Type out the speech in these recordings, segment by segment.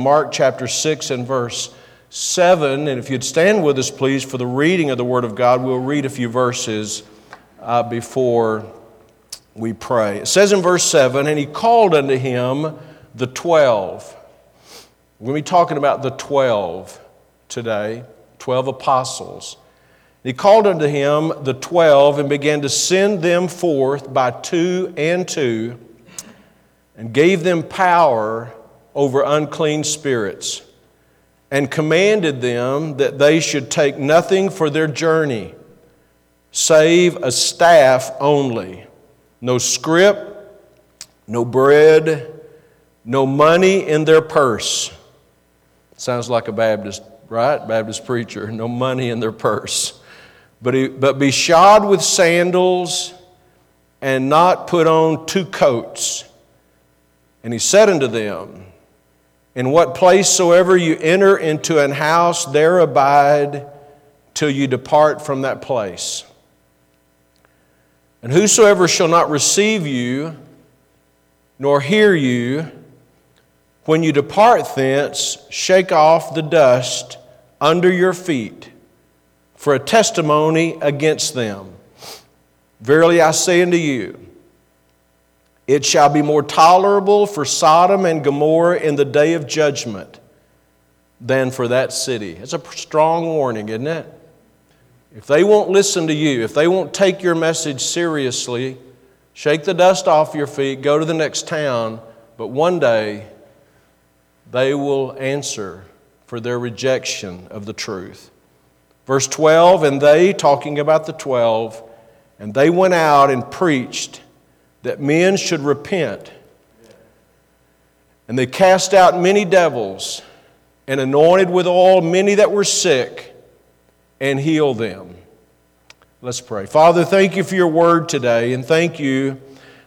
Mark chapter 6 and verse 7. And if you'd stand with us, please, for the reading of the Word of God, we'll read a few verses uh, before we pray. It says in verse 7 And he called unto him the twelve. We're going to be talking about the twelve today, 12 apostles. He called unto him the twelve and began to send them forth by two and two, and gave them power over unclean spirits, and commanded them that they should take nothing for their journey, save a staff only, no scrip, no bread, no money in their purse. Sounds like a Baptist, right? Baptist preacher. No money in their purse. But, he, but be shod with sandals and not put on two coats. And he said unto them, in what place soever you enter into an house, there abide till you depart from that place. And whosoever shall not receive you, nor hear you, when you depart thence, shake off the dust under your feet for a testimony against them. Verily I say unto you, it shall be more tolerable for Sodom and Gomorrah in the day of judgment than for that city. It's a strong warning, isn't it? If they won't listen to you, if they won't take your message seriously, shake the dust off your feet, go to the next town, but one day they will answer for their rejection of the truth. Verse 12, and they, talking about the 12, and they went out and preached that men should repent. And they cast out many devils and anointed with oil many that were sick and healed them. Let's pray. Father, thank you for your word today, and thank you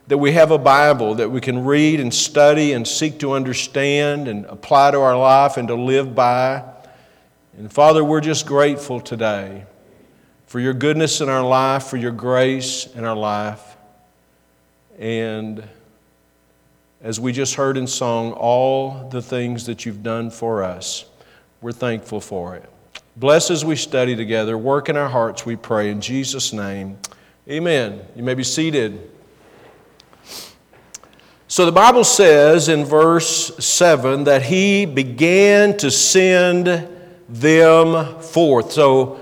that we have a Bible that we can read and study and seek to understand and apply to our life and to live by. And Father, we're just grateful today for your goodness in our life, for your grace in our life. And as we just heard in song, all the things that you've done for us, we're thankful for it. Bless as we study together. Work in our hearts, we pray. In Jesus' name, amen. You may be seated. So the Bible says in verse 7 that he began to send them forth. So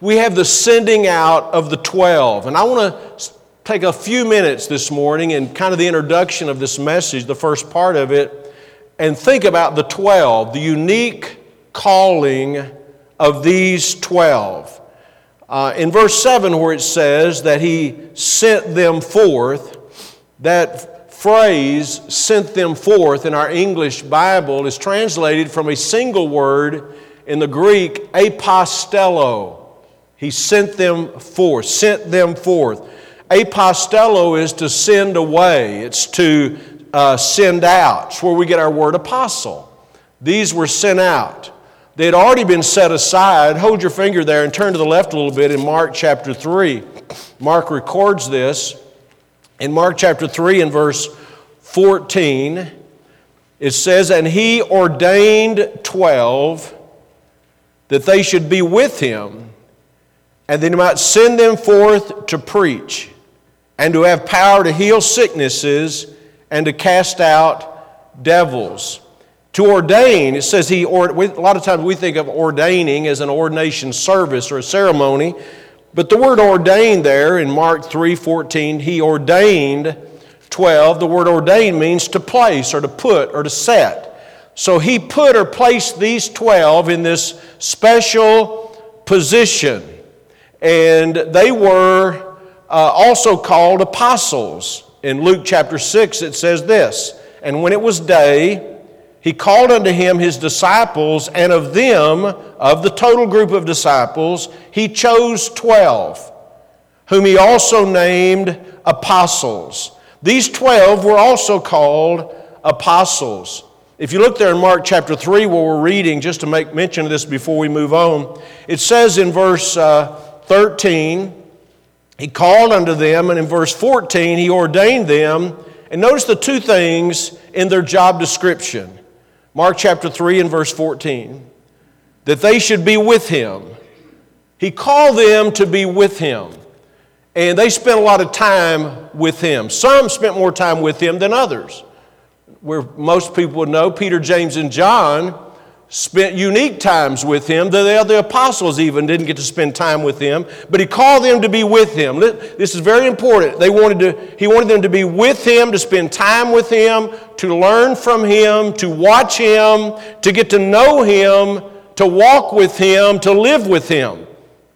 we have the sending out of the 12. And I want to take a few minutes this morning and kind of the introduction of this message, the first part of it, and think about the 12, the unique calling of these 12. Uh, in verse 7, where it says that he sent them forth, that phrase, sent them forth, in our English Bible is translated from a single word in the Greek, apostello. He sent them forth, sent them forth. Apostello is to send away, it's to uh, send out. It's where we get our word apostle. These were sent out. They had already been set aside. Hold your finger there and turn to the left a little bit in Mark chapter 3. Mark records this. In Mark chapter 3 and verse 14, it says, And he ordained 12 that they should be with him, and that he might send them forth to preach and to have power to heal sicknesses and to cast out devils. To ordain, it says he, or, a lot of times we think of ordaining as an ordination service or a ceremony, but the word ordain there in Mark 3 14, he ordained 12. The word ordain means to place or to put or to set. So he put or placed these 12 in this special position. And they were uh, also called apostles. In Luke chapter 6, it says this And when it was day, he called unto him his disciples, and of them, of the total group of disciples, he chose 12, whom he also named apostles. These 12 were also called apostles. If you look there in Mark chapter 3, where we're reading, just to make mention of this before we move on, it says in verse uh, 13, he called unto them, and in verse 14, he ordained them. And notice the two things in their job description. Mark chapter 3 and verse 14, that they should be with him. He called them to be with him. And they spent a lot of time with him. Some spent more time with him than others. Where most people would know, Peter, James, and John spent unique times with him. The other apostles even didn't get to spend time with him, but he called them to be with him. This is very important. They wanted to, he wanted them to be with him, to spend time with him, to learn from him, to watch him, to get to know him, to walk with him, to live with him.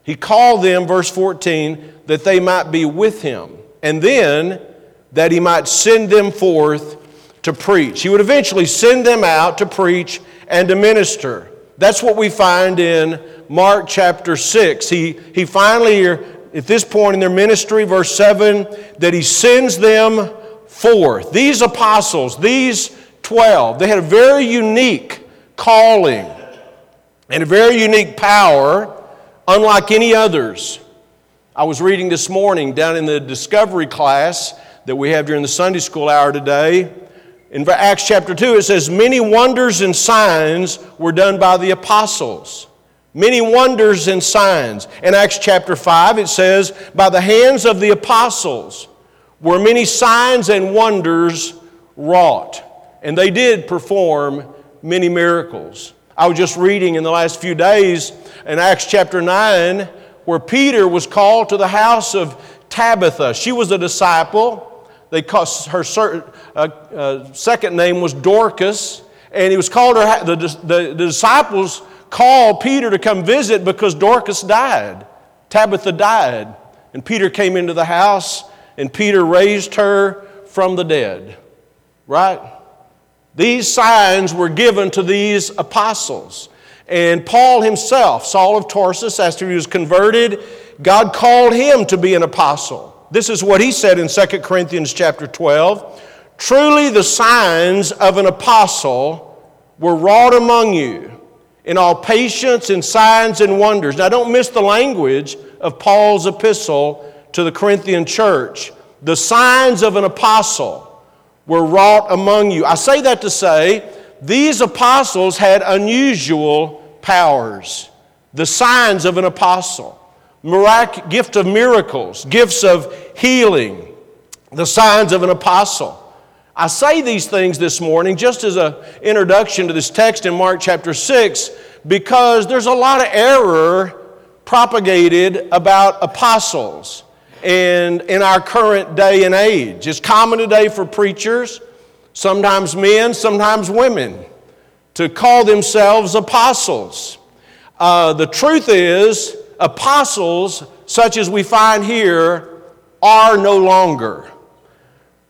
He called them, verse 14, that they might be with him, and then that he might send them forth to preach. He would eventually send them out to preach and to minister. That's what we find in Mark chapter 6. He, he finally, at this point in their ministry, verse 7, that he sends them forth. These apostles, these 12, they had a very unique calling and a very unique power, unlike any others. I was reading this morning down in the discovery class that we have during the Sunday school hour today in Acts chapter 2, it says, Many wonders and signs were done by the apostles. Many wonders and signs. In Acts chapter 5, it says, By the hands of the apostles were many signs and wonders wrought. And they did perform many miracles. I was just reading in the last few days in Acts chapter 9 where Peter was called to the house of Tabitha. She was a disciple. They called her uh, uh, second name was Dorcas, and he was called her. The, the, the disciples called Peter to come visit because Dorcas died. Tabitha died, and Peter came into the house, and Peter raised her from the dead. Right? These signs were given to these apostles. And Paul himself, Saul of Tarsus, after he was converted, God called him to be an apostle. This is what he said in 2 Corinthians chapter 12. Truly the signs of an apostle were wrought among you in all patience and signs and wonders. Now don't miss the language of Paul's epistle to the Corinthian church. The signs of an apostle were wrought among you. I say that to say these apostles had unusual powers. The signs of an apostle mirac- gift of miracles, gifts of healing, the signs of an apostle. I say these things this morning just as an introduction to this text in Mark chapter 6 because there's a lot of error propagated about apostles and in our current day and age. It's common today for preachers, sometimes men, sometimes women, to call themselves apostles. Uh, the truth is, apostles, such as we find here, are no longer.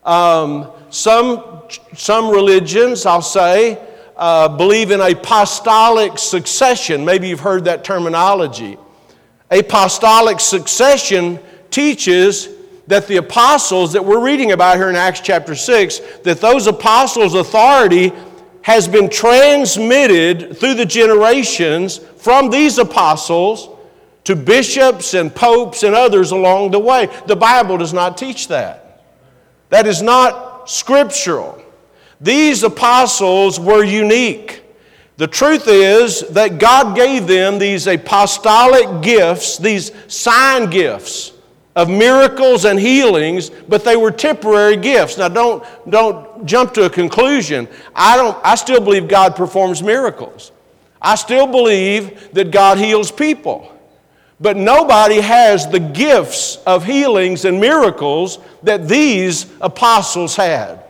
Um, some, some religions, I'll say, uh, believe in apostolic succession. Maybe you've heard that terminology. Apostolic succession teaches that the apostles that we're reading about here in Acts chapter 6, that those apostles' authority has been transmitted through the generations from these apostles to bishops and popes and others along the way. The Bible does not teach that. That is not scriptural. These apostles were unique. The truth is that God gave them these apostolic gifts, these sign gifts of miracles and healings, but they were temporary gifts. Now don't, don't jump to a conclusion. I, don't, I still believe God performs miracles. I still believe that God heals people. But nobody has the gifts of healings and miracles that these apostles had.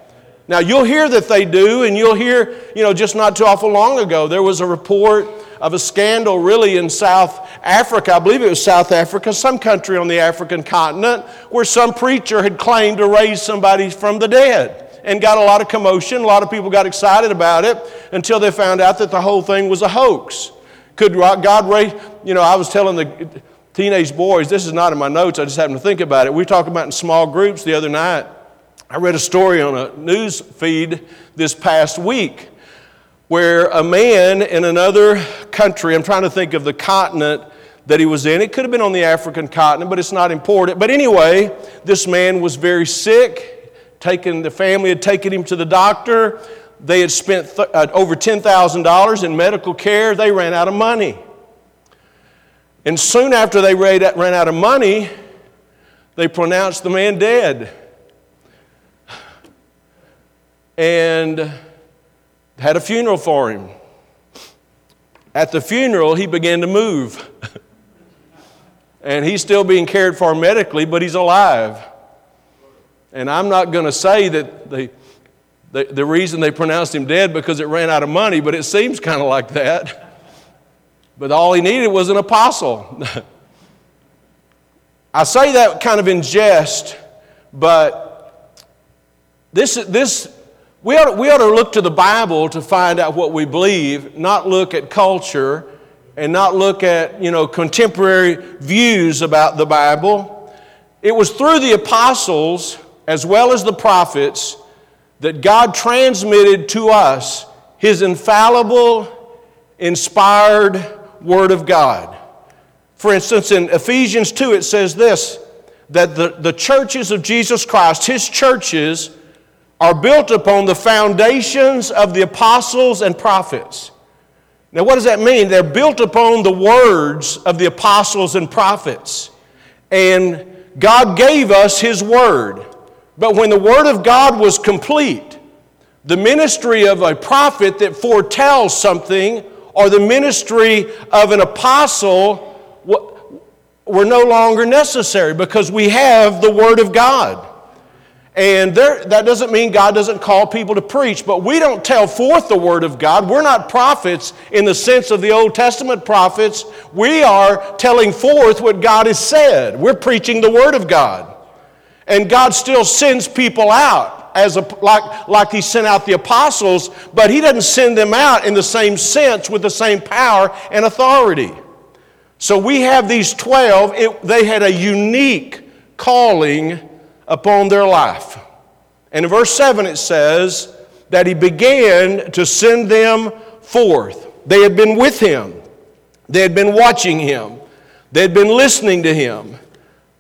Now, you'll hear that they do, and you'll hear, you know, just not too awful long ago, there was a report of a scandal really in South Africa. I believe it was South Africa, some country on the African continent, where some preacher had claimed to raise somebody from the dead and got a lot of commotion. A lot of people got excited about it until they found out that the whole thing was a hoax. Could God raise, you know, I was telling the teenage boys, this is not in my notes, I just happened to think about it. We talked about in small groups the other night. I read a story on a news feed this past week where a man in another country, I'm trying to think of the continent that he was in. It could have been on the African continent, but it's not important. But anyway, this man was very sick. Taken, the family had taken him to the doctor. they had spent th- uh, over $10,000 in medical care, they ran out of money. And soon after they ran out of money, they pronounced the man dead. And had a funeral for him. At the funeral, he began to move. and he's still being cared for medically, but he's alive. And I'm not going to say that the, the, the reason they pronounced him dead because it ran out of money, but it seems kind of like that. But all he needed was an apostle. I say that kind of in jest, but this, this, we, ought, we ought to look to the Bible to find out what we believe, not look at culture and not look at you know, contemporary views about the Bible. It was through the apostles as well as the prophets that God transmitted to us His infallible, inspired Word of God. For instance, in Ephesians 2, it says this that the, the churches of Jesus Christ, His churches, are built upon the foundations of the apostles and prophets. Now, what does that mean? They're built upon the words of the apostles and prophets. And God gave us His Word. But when the Word of God was complete, the ministry of a prophet that foretells something or the ministry of an apostle were no longer necessary because we have the Word of God. And there, that doesn't mean God doesn't call people to preach, but we don't tell forth the Word of God. We're not prophets in the sense of the Old Testament prophets. We are telling forth what God has said. We're preaching the Word of God. And God still sends people out as a, like, like he sent out the apostles, but he doesn't send them out in the same sense with the same power and authority. So we have these 12, it, they had a unique calling upon their life. And in verse 7 it says that he began to send them forth. They had been with him, they had been watching him, they had been listening to him,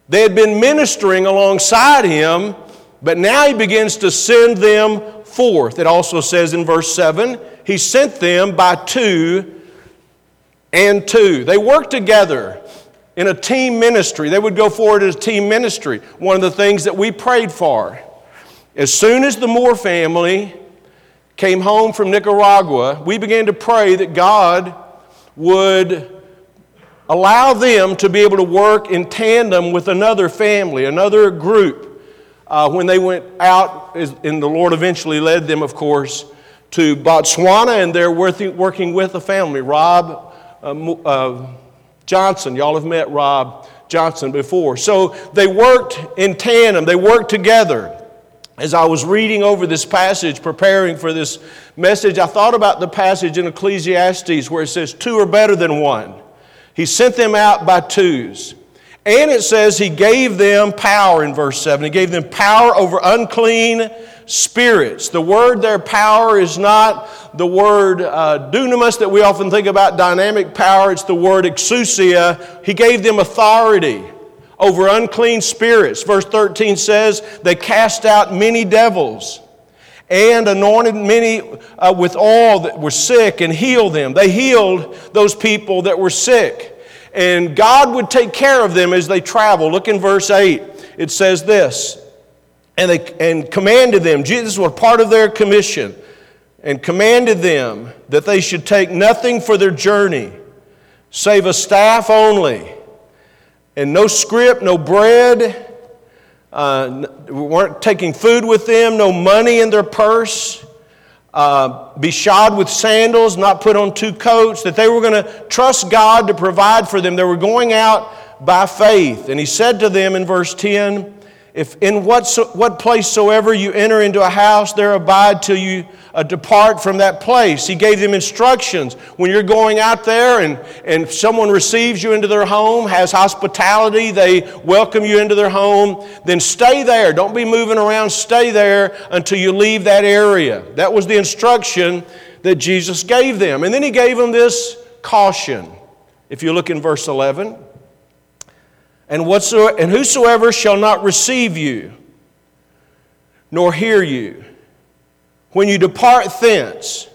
they had been ministering alongside him but now he begins to send them forth. It also says in verse 7 he sent them by two and two. They worked together in a team ministry. They would go forward as a team ministry. One of the things that we prayed for. As soon as the Moore family came home from Nicaragua, we began to pray that God would allow them to be able to work in tandem with another family, another group uh, when they went out, and the Lord eventually led them, of course, to Botswana, and they're working with a family. Rob uh, uh, Johnson, y'all have met Rob Johnson before. So they worked in tandem, they worked together. As I was reading over this passage, preparing for this message, I thought about the passage in Ecclesiastes where it says, Two are better than one. He sent them out by twos. And it says he gave them power in verse 7. He gave them power over unclean spirits. The word there, power, is not the word uh, dunamis that we often think about, dynamic power. It's the word exousia. He gave them authority over unclean spirits. Verse 13 says, They cast out many devils and anointed many uh, with all that were sick and healed them. They healed those people that were sick and God would take care of them as they travel. Look in verse 8. It says this, and they and commanded them, Jesus was part of their commission, and commanded them that they should take nothing for their journey, save a staff only, and no scrip, no bread. Uh, weren't taking food with them, no money in their purse uh, be shod with sandals, not put on two coats, that they were going to trust God to provide for them. They were going out by faith. And he said to them in verse 10 If in what, so, what place soever you enter into a house, there abide till you uh, depart from that place. He gave them instructions. When you're going out there and, and someone receives you into their home, has hospitality, they welcome you into their home, then stay there. Don't be moving around. Stay there until you leave that area. That was the instruction that Jesus gave them. And then he gave them this caution. If you look in verse 11, and, whatsoever, and whosoever shall not receive you, nor hear you, When you depart thence,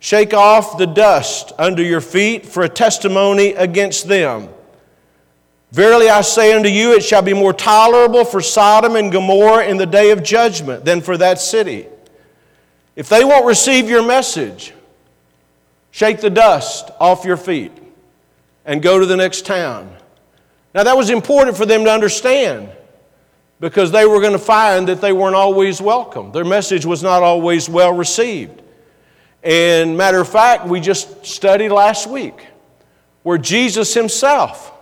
shake off the dust under your feet for a testimony against them. Verily I say unto you, it shall be more tolerable for Sodom and Gomorrah in the day of judgment than for that city. If they won't receive your message, shake the dust off your feet and go to the next town. Now, that was important for them to understand because they were going to find that they weren't always welcome. Their message was not always well received. And, matter of fact, we just studied last week where Jesus himself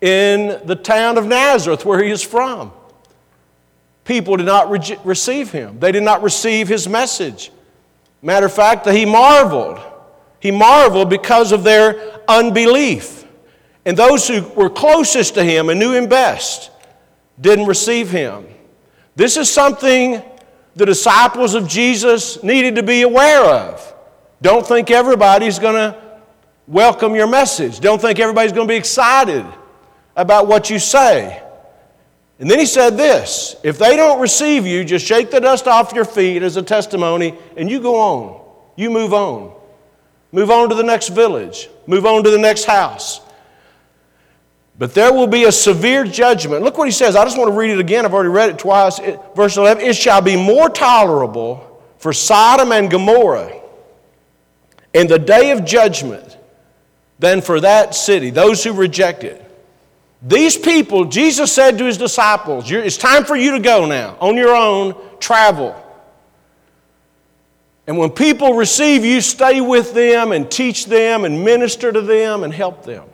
in the town of Nazareth, where he is from. People did not re- receive him, they did not receive his message. Matter of fact, that he marveled. He marveled because of their unbelief. And those who were closest to him and knew him best didn't receive him. This is something the disciples of Jesus needed to be aware of. Don't think everybody's going to welcome your message. Don't think everybody's going to be excited about what you say. And then he said this if they don't receive you, just shake the dust off your feet as a testimony and you go on. You move on. Move on to the next village, move on to the next house. But there will be a severe judgment. Look what he says. I just want to read it again. I've already read it twice. It, verse 11 It shall be more tolerable for Sodom and Gomorrah in the day of judgment than for that city, those who reject it. These people, Jesus said to his disciples, It's time for you to go now, on your own, travel. And when people receive you, stay with them and teach them and minister to them and help them.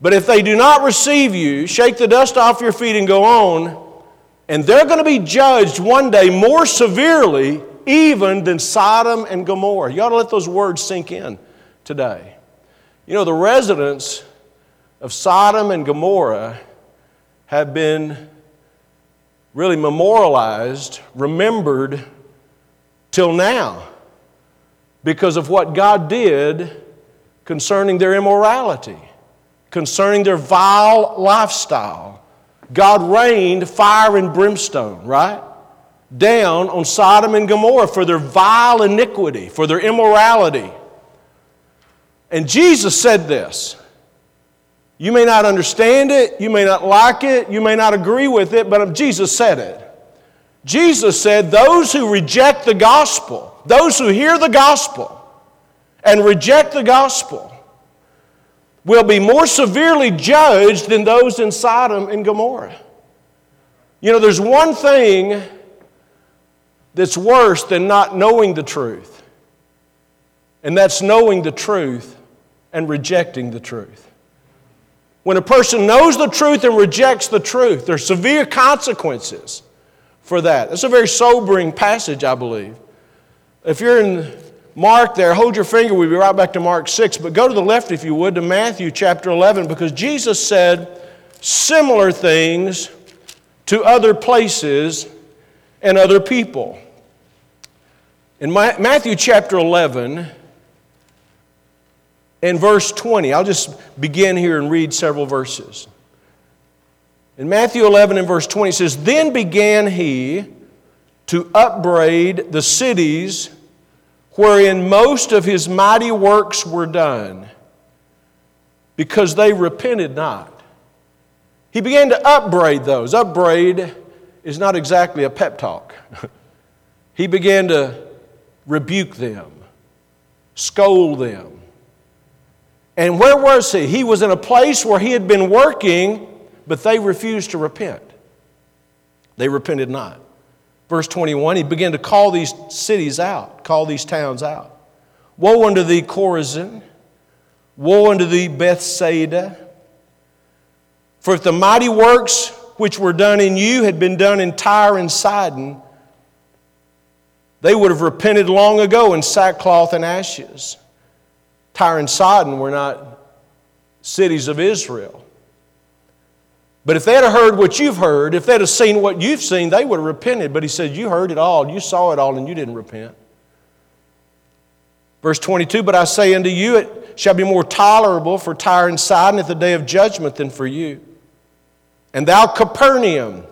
But if they do not receive you, shake the dust off your feet and go on, and they're going to be judged one day more severely even than Sodom and Gomorrah. You ought to let those words sink in today. You know, the residents of Sodom and Gomorrah have been really memorialized, remembered till now because of what God did concerning their immorality, concerning their vile lifestyle. God rained fire and brimstone, right? Down on Sodom and Gomorrah for their vile iniquity, for their immorality. And Jesus said this you may not understand it, you may not like it, you may not agree with it, but Jesus said it. Jesus said, Those who reject the gospel, those who hear the gospel and reject the gospel, will be more severely judged than those in Sodom and Gomorrah. You know, there's one thing that's worse than not knowing the truth, and that's knowing the truth and rejecting the truth. When a person knows the truth and rejects the truth, there are severe consequences for that. That's a very sobering passage, I believe. If you're in Mark there, hold your finger. We'll be right back to Mark 6. But go to the left, if you would, to Matthew chapter 11, because Jesus said similar things to other places and other people. In Matthew chapter 11, in verse 20. I'll just begin here and read several verses. In Matthew 11 and verse 20 it says, Then began he to upbraid the cities wherein most of his mighty works were done, because they repented not. He began to upbraid those. Upbraid is not exactly a pep talk. he began to rebuke them, scold them and where was he? He was in a place where he had been working, but they refused to repent. They repented not. Verse 21, he began to call these cities out, call these towns out. Woe unto thee, Chorazin! Woe unto thee, Bethsaida! For if the mighty works which were done in you had been done in Tyre and Sidon, they would have repented long ago in sackcloth and ashes. Tyre and Sidon were not cities of Israel. But if they'd have heard what you've heard, if they'd have seen what you've seen, they would have repented. But he said, You heard it all, you saw it all, and you didn't repent. Verse 22 But I say unto you, it shall be more tolerable for Tyre and Sidon at the day of judgment than for you. And thou, Capernaum,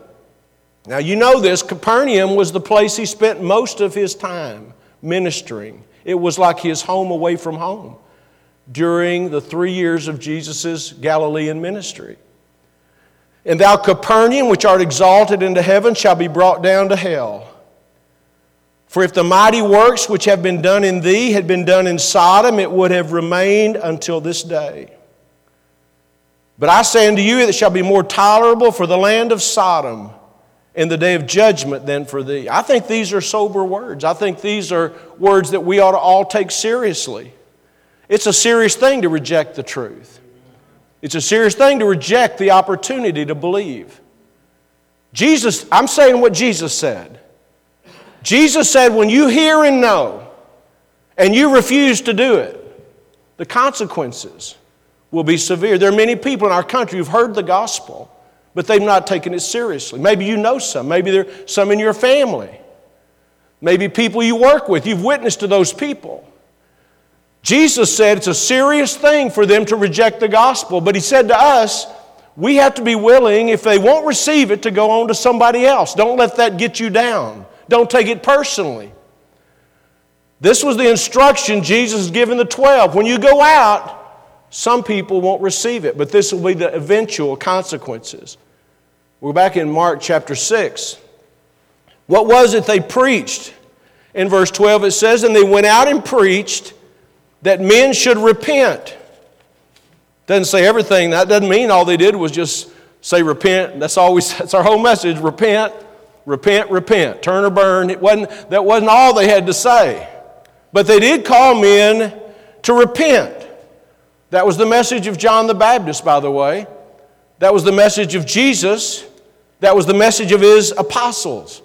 Now, you know this Capernaum was the place he spent most of his time ministering. It was like his home away from home during the three years of Jesus' Galilean ministry. And thou, Capernaum, which art exalted into heaven, shall be brought down to hell. For if the mighty works which have been done in thee had been done in Sodom, it would have remained until this day. But I say unto you, it shall be more tolerable for the land of Sodom in the day of judgment than for thee. I think these are sober words. I think these are words that we ought to all take seriously. It's a serious thing to reject the truth, it's a serious thing to reject the opportunity to believe. Jesus, I'm saying what Jesus said. Jesus said, when you hear and know and you refuse to do it, the consequences will be severe. There are many people in our country who've heard the gospel, but they've not taken it seriously. Maybe you know some, maybe there are some in your family, maybe people you work with. You've witnessed to those people. Jesus said it's a serious thing for them to reject the gospel, but He said to us, we have to be willing, if they won't receive it, to go on to somebody else. Don't let that get you down. Don't take it personally. This was the instruction Jesus has given the 12. When you go out, some people won't receive it, but this will be the eventual consequences. We're back in Mark chapter 6. What was it they preached? In verse 12 it says, And they went out and preached that men should repent. Doesn't say everything. That doesn't mean all they did was just say repent. That's always that's our whole message. Repent repent, repent, turn or burn. It wasn't, that wasn't all they had to say. But they did call men to repent. That was the message of John the Baptist, by the way. That was the message of Jesus. That was the message of his apostles.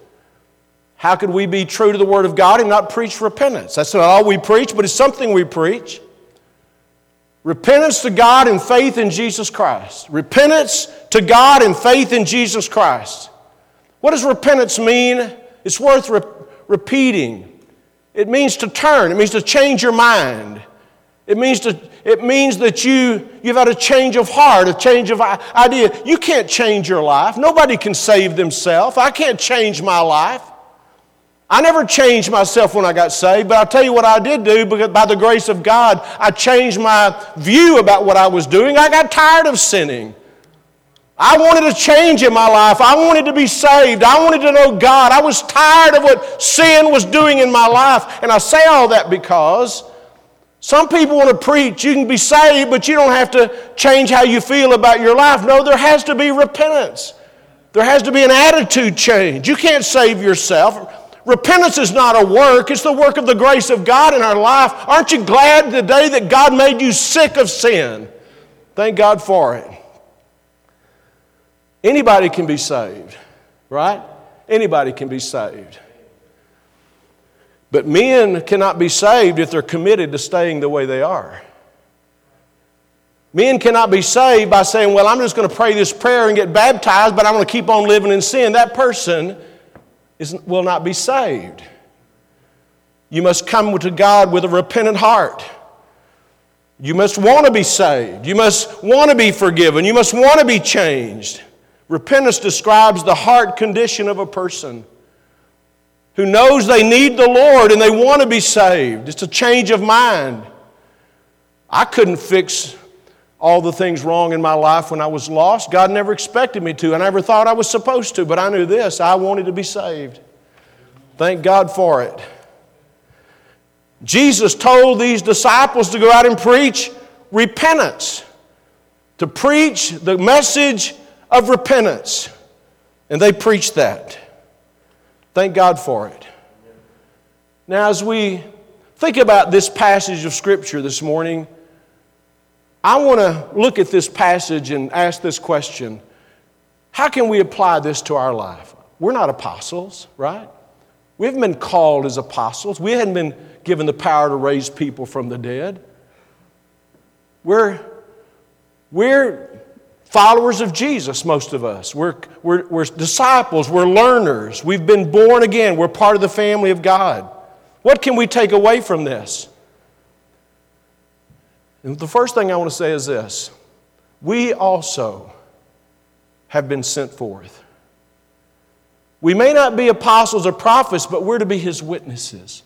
How could we be true to the Word of God and not preach repentance? That's not all we preach, but it's something we preach. Repentance to God and faith in Jesus Christ. Repentance to God and faith in Jesus Christ. What does repentance mean? It's worth re- repeating. It means to turn, it means to change your mind. It means, to, it means that you, you've had a change of heart, a change of idea. You can't change your life. Nobody can save themselves. I can't change my life. I never changed myself when I got saved, but I'll tell you what I did do because by the grace of God, I changed my view about what I was doing. I got tired of sinning. I wanted a change in my life. I wanted to be saved. I wanted to know God. I was tired of what sin was doing in my life. And I say all that because some people want to preach you can be saved, but you don't have to change how you feel about your life. No, there has to be repentance. There has to be an attitude change. You can't save yourself. Repentance is not a work, it's the work of the grace of God in our life. Aren't you glad the day that God made you sick of sin? Thank God for it. Anybody can be saved, right? Anybody can be saved. But men cannot be saved if they're committed to staying the way they are. Men cannot be saved by saying, Well, I'm just going to pray this prayer and get baptized, but I'm going to keep on living in sin. That person is, will not be saved. You must come to God with a repentant heart. You must want to be saved. You must want to be forgiven. You must want to be changed. Repentance describes the heart condition of a person who knows they need the Lord and they want to be saved. It's a change of mind. I couldn't fix all the things wrong in my life when I was lost. God never expected me to. And I never thought I was supposed to, but I knew this I wanted to be saved. Thank God for it. Jesus told these disciples to go out and preach repentance, to preach the message of repentance. And they preached that. Thank God for it. Now, as we think about this passage of Scripture this morning, I want to look at this passage and ask this question How can we apply this to our life? We're not apostles, right? We haven't been called as apostles. We hadn't been given the power to raise people from the dead. We're, we're followers of Jesus, most of us. We're, we're, we're, disciples, we're learners, we've been born again, we're part of the family of God. What can we take away from this? And the first thing I want to say is this we also have been sent forth. We may not be apostles or prophets, but we're to be his witnesses.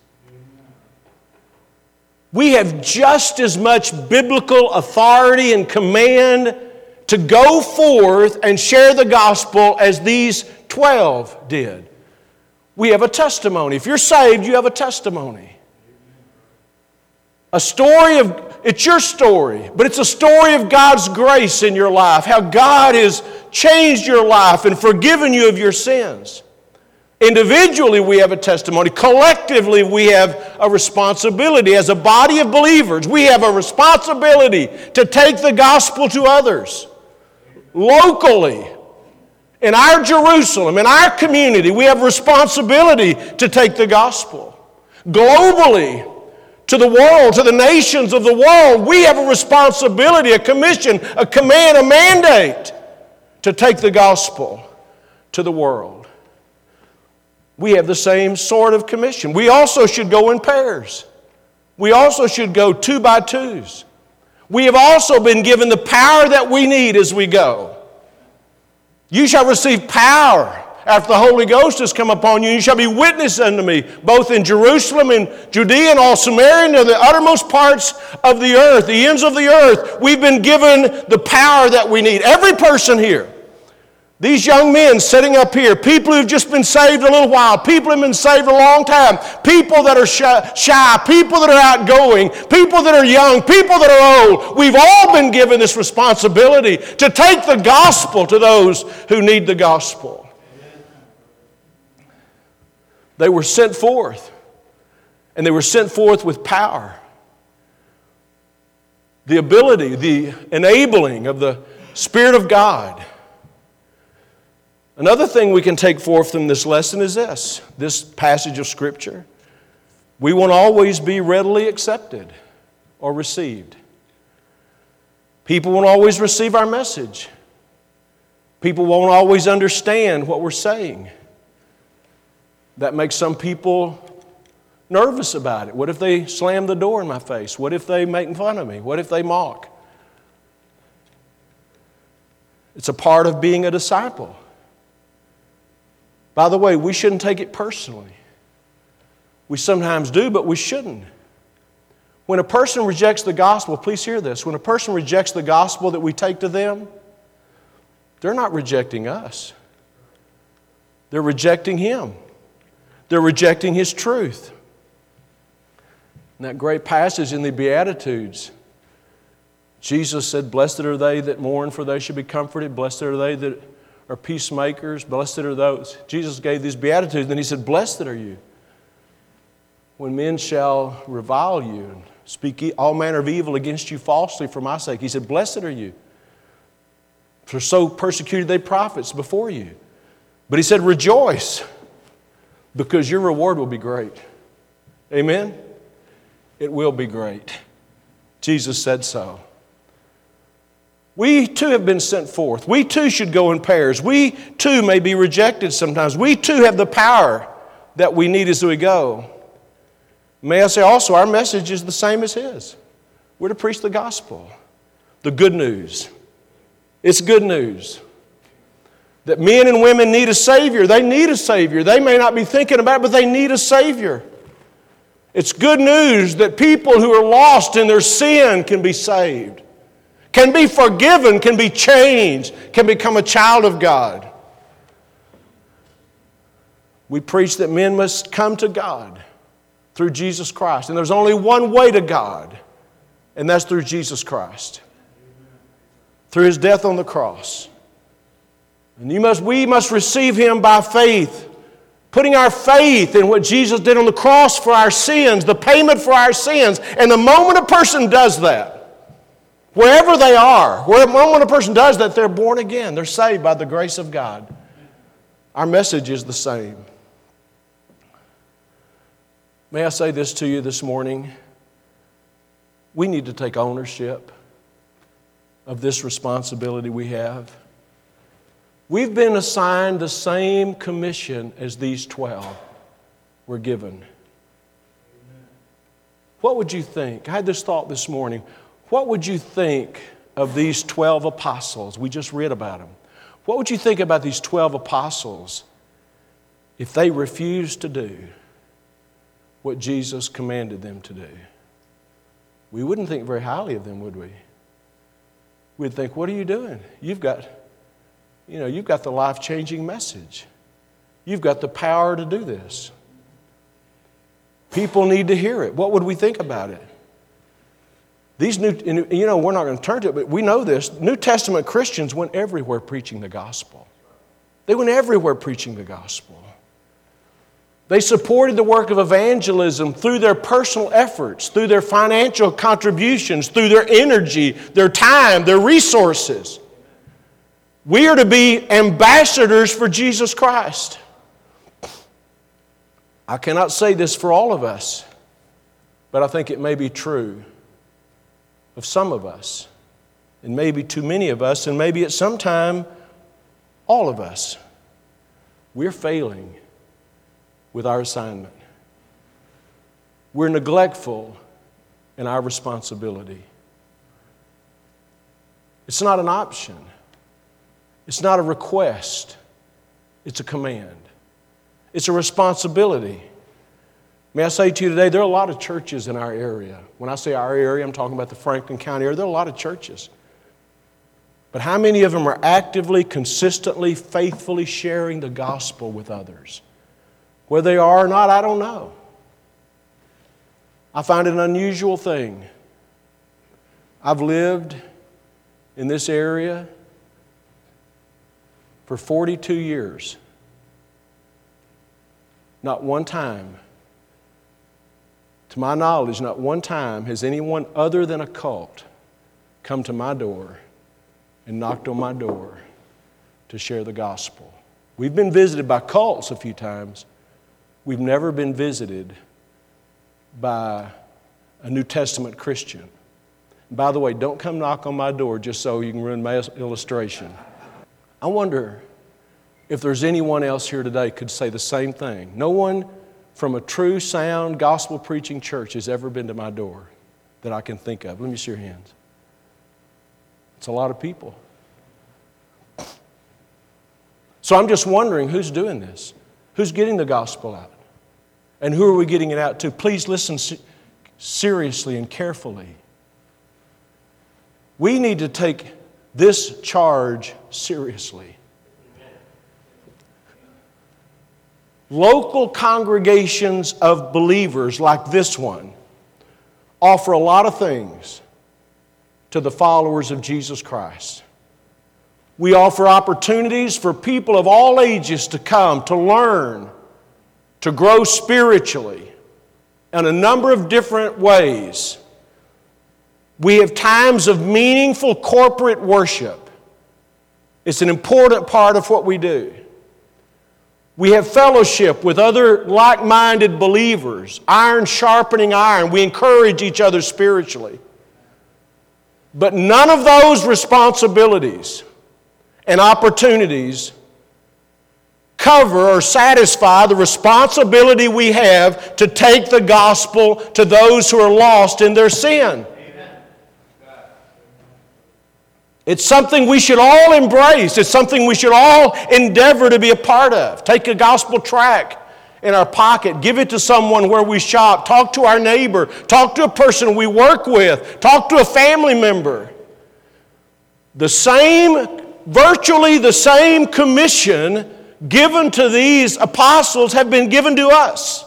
We have just as much biblical authority and command to go forth and share the gospel as these 12 did. We have a testimony. If you're saved, you have a testimony. A story of, it's your story, but it's a story of God's grace in your life, how God has changed your life and forgiven you of your sins. Individually, we have a testimony. Collectively, we have a responsibility. As a body of believers, we have a responsibility to take the gospel to others. Locally, in our Jerusalem, in our community, we have responsibility to take the gospel. Globally, to the world, to the nations of the world, we have a responsibility, a commission, a command, a mandate to take the gospel to the world. We have the same sort of commission. We also should go in pairs. We also should go two by twos. We have also been given the power that we need as we go. You shall receive power after the Holy Ghost has come upon you. You shall be witness unto me, both in Jerusalem and Judea and all Samaria and to the uttermost parts of the earth, the ends of the earth. We've been given the power that we need. Every person here. These young men sitting up here, people who've just been saved a little while, people who've been saved a long time, people that are shy, people that are outgoing, people that are young, people that are old, we've all been given this responsibility to take the gospel to those who need the gospel. They were sent forth, and they were sent forth with power. The ability, the enabling of the Spirit of God Another thing we can take forth from this lesson is this this passage of Scripture. We won't always be readily accepted or received. People won't always receive our message. People won't always understand what we're saying. That makes some people nervous about it. What if they slam the door in my face? What if they make fun of me? What if they mock? It's a part of being a disciple. By the way, we shouldn't take it personally. We sometimes do, but we shouldn't. When a person rejects the gospel, please hear this. When a person rejects the gospel that we take to them, they're not rejecting us, they're rejecting Him, they're rejecting His truth. In that great passage in the Beatitudes, Jesus said, Blessed are they that mourn, for they shall be comforted. Blessed are they that are peacemakers. Blessed are those. Jesus gave these beatitudes, and he said, Blessed are you when men shall revile you and speak all manner of evil against you falsely for my sake. He said, Blessed are you. For so persecuted they prophets before you. But he said, Rejoice, because your reward will be great. Amen? It will be great. Jesus said so. We too have been sent forth. We too should go in pairs. We too may be rejected sometimes. We too have the power that we need as we go. May I say also, our message is the same as His. We're to preach the gospel, the good news. It's good news that men and women need a Savior. They need a Savior. They may not be thinking about it, but they need a Savior. It's good news that people who are lost in their sin can be saved can be forgiven, can be changed, can become a child of God. We preach that men must come to God through Jesus Christ. And there's only one way to God, and that's through Jesus Christ, through his death on the cross. And you must, we must receive him by faith, putting our faith in what Jesus did on the cross for our sins, the payment for our sins. And the moment a person does that, Wherever they are, when a person does that, they're born again. They're saved by the grace of God. Our message is the same. May I say this to you this morning? We need to take ownership of this responsibility we have. We've been assigned the same commission as these 12 were given. What would you think? I had this thought this morning. What would you think of these 12 apostles? We just read about them. What would you think about these 12 apostles if they refused to do what Jesus commanded them to do, we wouldn't think very highly of them, would we? We'd think, what are you doing? You've got, you know, you've got the life-changing message. You've got the power to do this. People need to hear it. What would we think about it? These new, you know, we're not going to turn to it, but we know this. New Testament Christians went everywhere preaching the gospel. They went everywhere preaching the gospel. They supported the work of evangelism through their personal efforts, through their financial contributions, through their energy, their time, their resources. We are to be ambassadors for Jesus Christ. I cannot say this for all of us, but I think it may be true of some of us, and maybe too many of us, and maybe at some time, all of us. We're failing with our assignment. We're neglectful in our responsibility. It's not an option, it's not a request, it's a command, it's a responsibility. May I say to you today, there are a lot of churches in our area. When I say our area, I'm talking about the Franklin County area. There are a lot of churches. But how many of them are actively, consistently, faithfully sharing the gospel with others? Whether they are or not, I don't know. I find it an unusual thing. I've lived in this area for 42 years. Not one time to my knowledge, not one time has anyone other than a cult come to my door and knocked on my door to share the gospel. We've been visited by cults a few times. We've never been visited by a New Testament Christian. By the way, don't come knock on my door just so you can ruin my illustration. I wonder if there's anyone else here today could say the same thing. No one from a true, sound, gospel preaching church has ever been to my door that I can think of. Let me see your hands. It's a lot of people. So I'm just wondering who's doing this? Who's getting the gospel out? And who are we getting it out to? Please listen seriously and carefully. We need to take this charge seriously. Local congregations of believers like this one offer a lot of things to the followers of Jesus Christ. We offer opportunities for people of all ages to come, to learn, to grow spiritually in a number of different ways. We have times of meaningful corporate worship. It's an important part of what we do. We have fellowship with other like minded believers, iron sharpening iron. We encourage each other spiritually. But none of those responsibilities and opportunities cover or satisfy the responsibility we have to take the gospel to those who are lost in their sin. It's something we should all embrace. It's something we should all endeavor to be a part of. Take a gospel tract in our pocket, give it to someone where we shop, talk to our neighbor, talk to a person we work with, talk to a family member. The same, virtually the same commission given to these apostles have been given to us.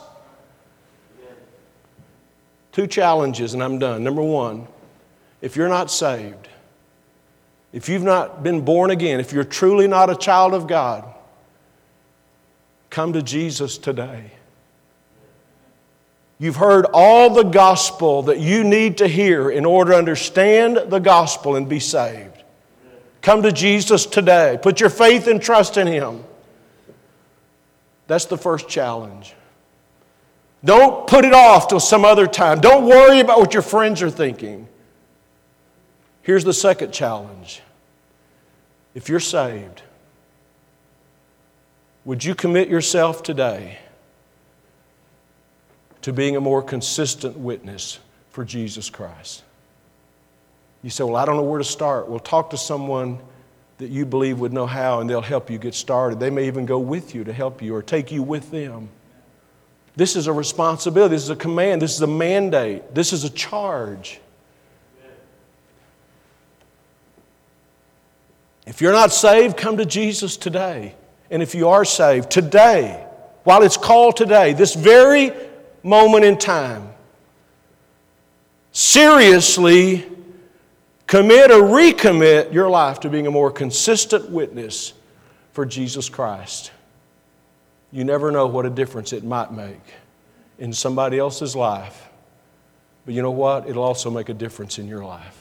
Two challenges, and I'm done. Number one, if you're not saved, if you've not been born again, if you're truly not a child of God, come to Jesus today. You've heard all the gospel that you need to hear in order to understand the gospel and be saved. Come to Jesus today. Put your faith and trust in Him. That's the first challenge. Don't put it off till some other time. Don't worry about what your friends are thinking. Here's the second challenge. If you're saved, would you commit yourself today to being a more consistent witness for Jesus Christ? You say, Well, I don't know where to start. Well, talk to someone that you believe would know how, and they'll help you get started. They may even go with you to help you or take you with them. This is a responsibility, this is a command, this is a mandate, this is a charge. If you're not saved, come to Jesus today. And if you are saved, today, while it's called today, this very moment in time, seriously commit or recommit your life to being a more consistent witness for Jesus Christ. You never know what a difference it might make in somebody else's life. But you know what? It'll also make a difference in your life.